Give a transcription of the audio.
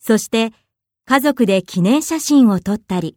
そして家族で記念写真を撮ったり